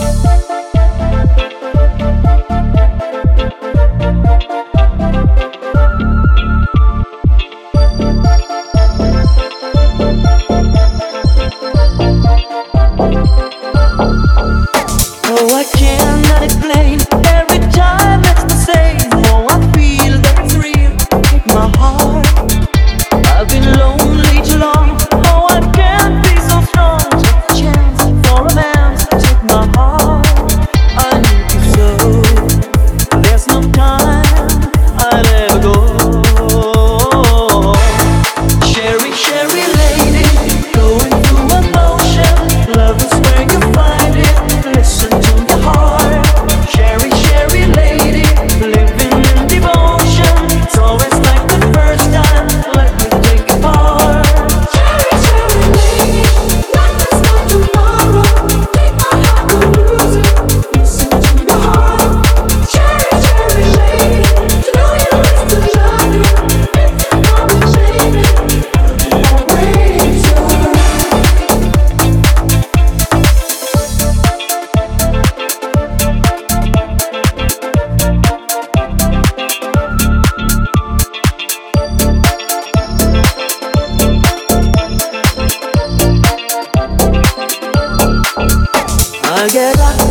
Bye. Sherry, Sherry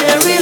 lady, going